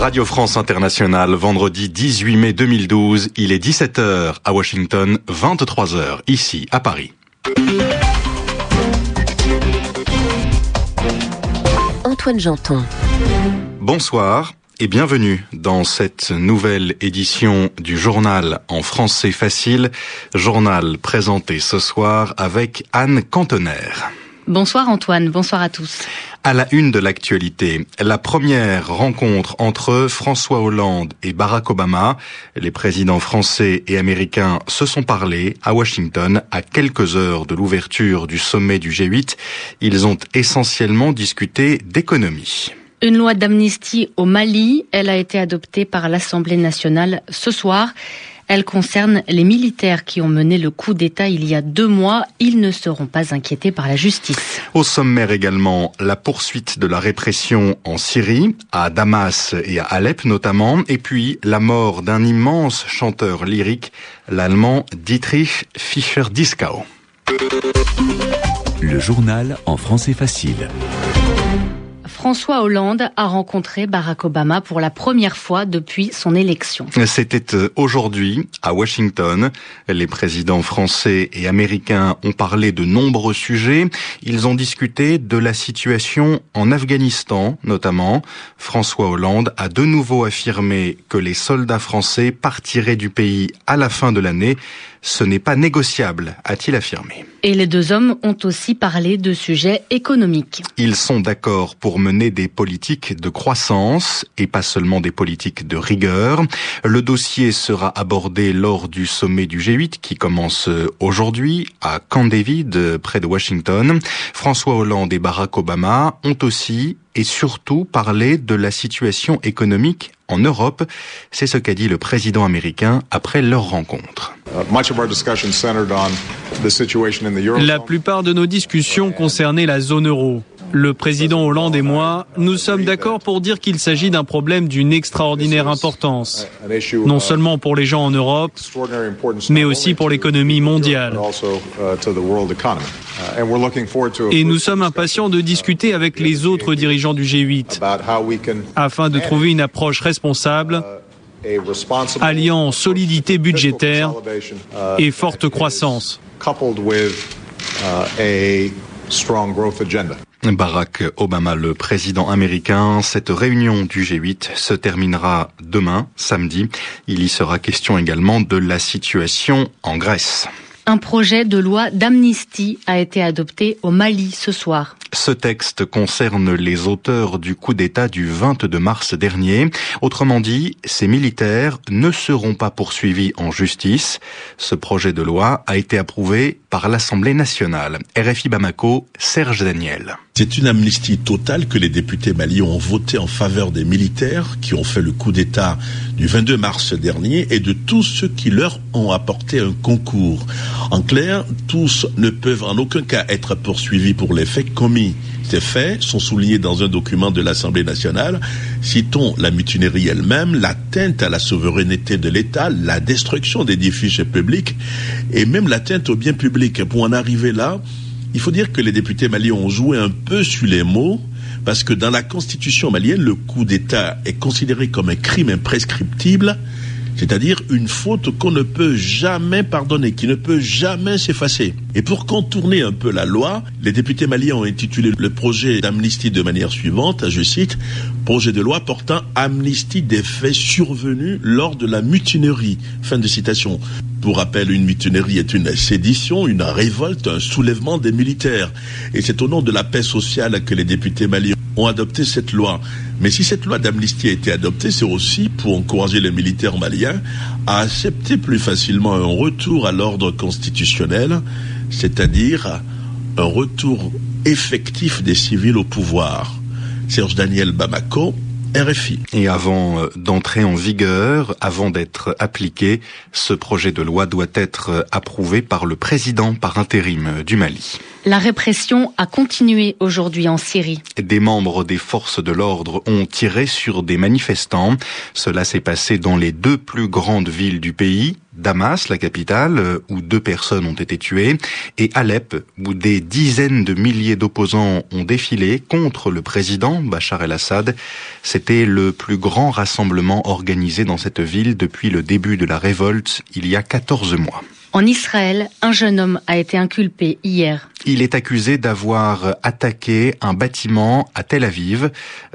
Radio France Internationale, vendredi 18 mai 2012, il est 17h à Washington, 23h ici à Paris. Antoine Janton. Bonsoir et bienvenue dans cette nouvelle édition du journal en français facile, journal présenté ce soir avec Anne Cantoner. Bonsoir Antoine, bonsoir à tous. À la une de l'actualité, la première rencontre entre François Hollande et Barack Obama. Les présidents français et américains se sont parlé à Washington à quelques heures de l'ouverture du sommet du G8. Ils ont essentiellement discuté d'économie. Une loi d'amnistie au Mali, elle a été adoptée par l'Assemblée nationale ce soir. Elle concerne les militaires qui ont mené le coup d'État il y a deux mois. Ils ne seront pas inquiétés par la justice. Au sommaire également, la poursuite de la répression en Syrie, à Damas et à Alep notamment, et puis la mort d'un immense chanteur lyrique, l'allemand Dietrich Fischer-Dieskau. Le journal en français facile. François Hollande a rencontré Barack Obama pour la première fois depuis son élection. C'était euh, aujourd'hui à Washington. Les présidents français et américains ont parlé de nombreux sujets. Ils ont discuté de la situation en Afghanistan notamment. François Hollande a de nouveau affirmé que les soldats français partiraient du pays à la fin de l'année. Ce n'est pas négociable, a-t-il affirmé. Et les deux hommes ont aussi parlé de sujets économiques. Ils sont d'accord pour mener des politiques de croissance et pas seulement des politiques de rigueur. Le dossier sera abordé lors du sommet du G8 qui commence aujourd'hui à Camp David, près de Washington. François Hollande et Barack Obama ont aussi et surtout parlé de la situation économique en Europe. C'est ce qu'a dit le président américain après leur rencontre. La plupart de nos discussions concernaient la zone euro. Le président Hollande et moi, nous sommes d'accord pour dire qu'il s'agit d'un problème d'une extraordinaire importance, non seulement pour les gens en Europe, mais aussi pour l'économie mondiale. Et nous sommes impatients de discuter avec les autres dirigeants du G8 afin de trouver une approche responsable alliant solidité budgétaire et forte croissance. Barack Obama, le président américain. Cette réunion du G8 se terminera demain, samedi. Il y sera question également de la situation en Grèce. Un projet de loi d'amnistie a été adopté au Mali ce soir. Ce texte concerne les auteurs du coup d'État du 22 mars dernier. Autrement dit, ces militaires ne seront pas poursuivis en justice. Ce projet de loi a été approuvé par l'Assemblée nationale. RFI Bamako, Serge Daniel. C'est une amnistie totale que les députés maliens ont voté en faveur des militaires qui ont fait le coup d'État du 22 mars dernier et de tous ceux qui leur ont apporté un concours. En clair, tous ne peuvent en aucun cas être poursuivis pour les faits commis. Ces faits sont soulignés dans un document de l'Assemblée nationale. Citons la mutinerie elle-même, l'atteinte à la souveraineté de l'État, la destruction d'édifices publics et même l'atteinte aux biens publics. Pour en arriver là, il faut dire que les députés maliens ont joué un peu sur les mots, parce que dans la constitution malienne, le coup d'État est considéré comme un crime imprescriptible, c'est-à-dire une faute qu'on ne peut jamais pardonner, qui ne peut jamais s'effacer. Et pour contourner un peu la loi, les députés maliens ont intitulé le projet d'amnistie de manière suivante, je cite, projet de loi portant amnistie des faits survenus lors de la mutinerie. Fin de citation. Pour rappel, une mutinerie est une sédition, une révolte, un soulèvement des militaires. Et c'est au nom de la paix sociale que les députés maliens ont adopté cette loi. Mais si cette loi d'amnistie a été adoptée, c'est aussi pour encourager les militaires maliens à accepter plus facilement un retour à l'ordre constitutionnel, c'est-à-dire un retour effectif des civils au pouvoir. Serge Daniel Bamako, RFI. Et avant euh, d'entrer en vigueur, avant d'être appliqué, ce projet de loi doit être euh, approuvé par le président par intérim euh, du Mali. La répression a continué aujourd'hui en Syrie. Des membres des forces de l'ordre ont tiré sur des manifestants. Cela s'est passé dans les deux plus grandes villes du pays, Damas, la capitale, où deux personnes ont été tuées, et Alep, où des dizaines de milliers d'opposants ont défilé contre le président Bachar el-Assad. C'était le plus grand rassemblement organisé dans cette ville depuis le début de la révolte il y a 14 mois. En Israël, un jeune homme a été inculpé hier. Il est accusé d'avoir attaqué un bâtiment à Tel Aviv.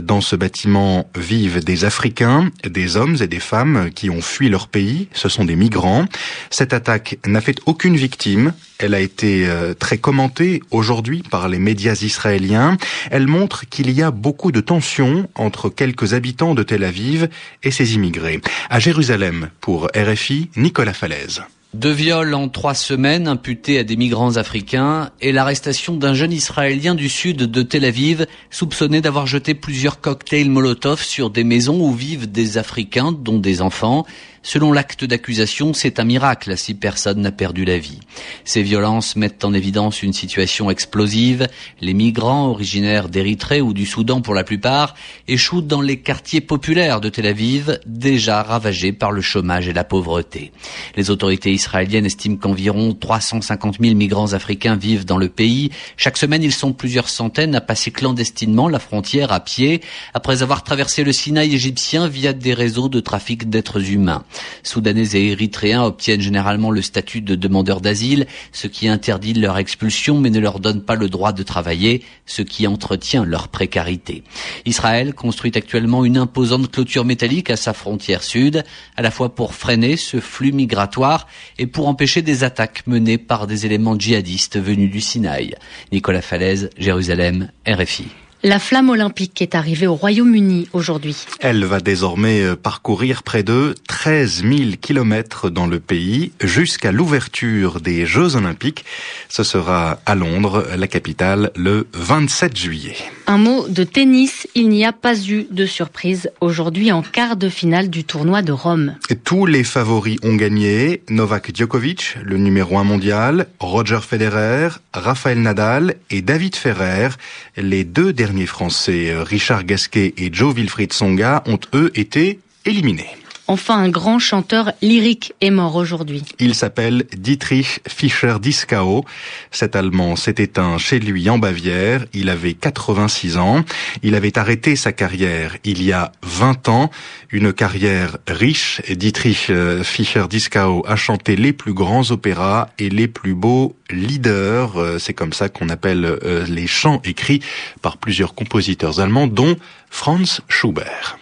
Dans ce bâtiment vivent des Africains, des hommes et des femmes qui ont fui leur pays. Ce sont des migrants. Cette attaque n'a fait aucune victime. Elle a été euh, très commentée aujourd'hui par les médias israéliens. Elle montre qu'il y a beaucoup de tensions entre quelques habitants de Tel Aviv et ces immigrés. À Jérusalem, pour RFI, Nicolas Falaise. Deux viols en trois semaines imputés à des migrants africains et l'arrestation d'un jeune Israélien du sud de Tel Aviv soupçonné d'avoir jeté plusieurs cocktails Molotov sur des maisons où vivent des Africains, dont des enfants. Selon l'acte d'accusation, c'est un miracle si personne n'a perdu la vie. Ces violences mettent en évidence une situation explosive. Les migrants originaires d'Érythrée ou du Soudan pour la plupart échouent dans les quartiers populaires de Tel Aviv, déjà ravagés par le chômage et la pauvreté. Les autorités israéliennes estiment qu'environ 350 000 migrants africains vivent dans le pays. Chaque semaine, ils sont plusieurs centaines à passer clandestinement la frontière à pied après avoir traversé le Sinaï égyptien via des réseaux de trafic d'êtres humains. Soudanais et érythréens obtiennent généralement le statut de demandeurs d'asile, ce qui interdit leur expulsion mais ne leur donne pas le droit de travailler, ce qui entretient leur précarité. Israël construit actuellement une imposante clôture métallique à sa frontière sud, à la fois pour freiner ce flux migratoire et pour empêcher des attaques menées par des éléments djihadistes venus du Sinaï. Nicolas Falaise, Jérusalem, RFI. La flamme olympique est arrivée au Royaume-Uni aujourd'hui. Elle va désormais euh, parcourir près de 13 000 kilomètres dans le pays jusqu'à l'ouverture des Jeux olympiques. Ce sera à Londres, la capitale, le 27 juillet. Un mot de tennis, il n'y a pas eu de surprise aujourd'hui en quart de finale du tournoi de Rome. Tous les favoris ont gagné. Novak Djokovic, le numéro 1 mondial, Roger Federer, Rafael Nadal et David Ferrer, les deux derniers derniers Français, euh, Richard Gasquet et Joe Wilfried Songa, ont eux été éliminés. Enfin, un grand chanteur lyrique est mort aujourd'hui. Il s'appelle Dietrich Fischer-Dieskau. Cet Allemand s'est éteint chez lui en Bavière. Il avait 86 ans. Il avait arrêté sa carrière il y a 20 ans. Une carrière riche. Dietrich euh, Fischer-Dieskau a chanté les plus grands opéras et les plus beaux leaders. Euh, c'est comme ça qu'on appelle euh, les chants écrits par plusieurs compositeurs allemands, dont Franz Schubert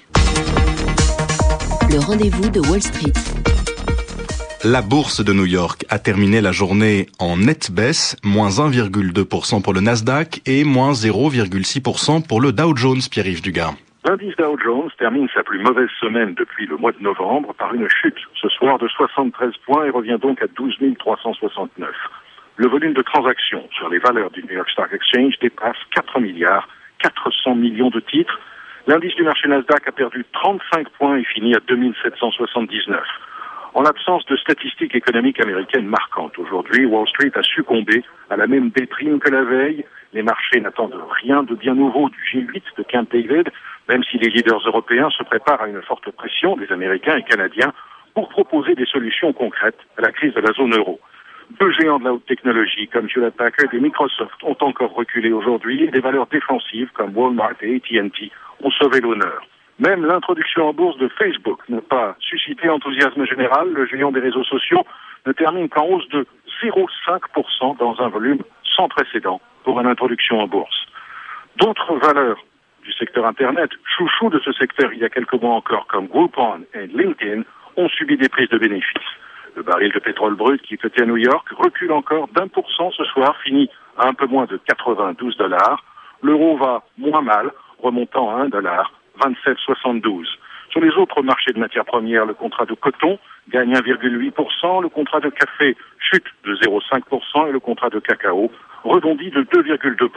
le rendez-vous de Wall Street. La bourse de New York a terminé la journée en nette baisse, moins 1,2% pour le Nasdaq et moins 0,6% pour le Dow Jones, Pierre-Yves Dugas. L'indice Dow Jones termine sa plus mauvaise semaine depuis le mois de novembre par une chute ce soir de 73 points et revient donc à 12 369. Le volume de transactions sur les valeurs du New York Stock Exchange dépasse 4 milliards 400 millions de titres L'indice du marché Nasdaq a perdu 35 points et finit à 2779. En l'absence de statistiques économiques américaines marquantes, aujourd'hui, Wall Street a succombé à la même déprime que la veille. Les marchés n'attendent rien de bien nouveau du G8 de Camp David, même si les leaders européens se préparent à une forte pression des Américains et Canadiens pour proposer des solutions concrètes à la crise de la zone euro. Deux géants de la haute technologie comme Hewlett Packard et Microsoft ont encore reculé aujourd'hui et des valeurs défensives comme Walmart et AT&T ont sauvé l'honneur. Même l'introduction en bourse de Facebook n'a pas suscité enthousiasme général. Le géant des réseaux sociaux ne termine qu'en hausse de 0,5% dans un volume sans précédent pour une introduction en bourse. D'autres valeurs du secteur Internet, chouchou de ce secteur il y a quelques mois encore, comme Groupon et LinkedIn, ont subi des prises de bénéfices. Le baril de pétrole brut qui était à New York recule encore d'un pour cent ce soir, finit à un peu moins de 92 dollars. L'euro va moins mal, remontant à 1 dollar, 27,72. Sur les autres marchés de matières premières, le contrat de coton gagne 1,8%, le contrat de café chute de 0,5% et le contrat de cacao rebondit de 2,2%.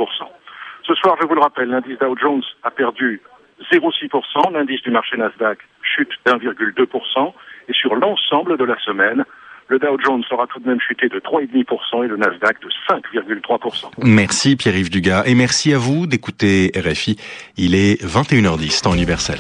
Ce soir, je vous le rappelle, l'indice Dow Jones a perdu 0,6%, l'indice du marché Nasdaq chute d'1,2% et sur l'ensemble de la semaine, le Dow Jones aura tout de même chuté de 3,5% et le Nasdaq de 5,3%. Merci Pierre-Yves Dugas et merci à vous d'écouter RFI. Il est 21h10 temps universel.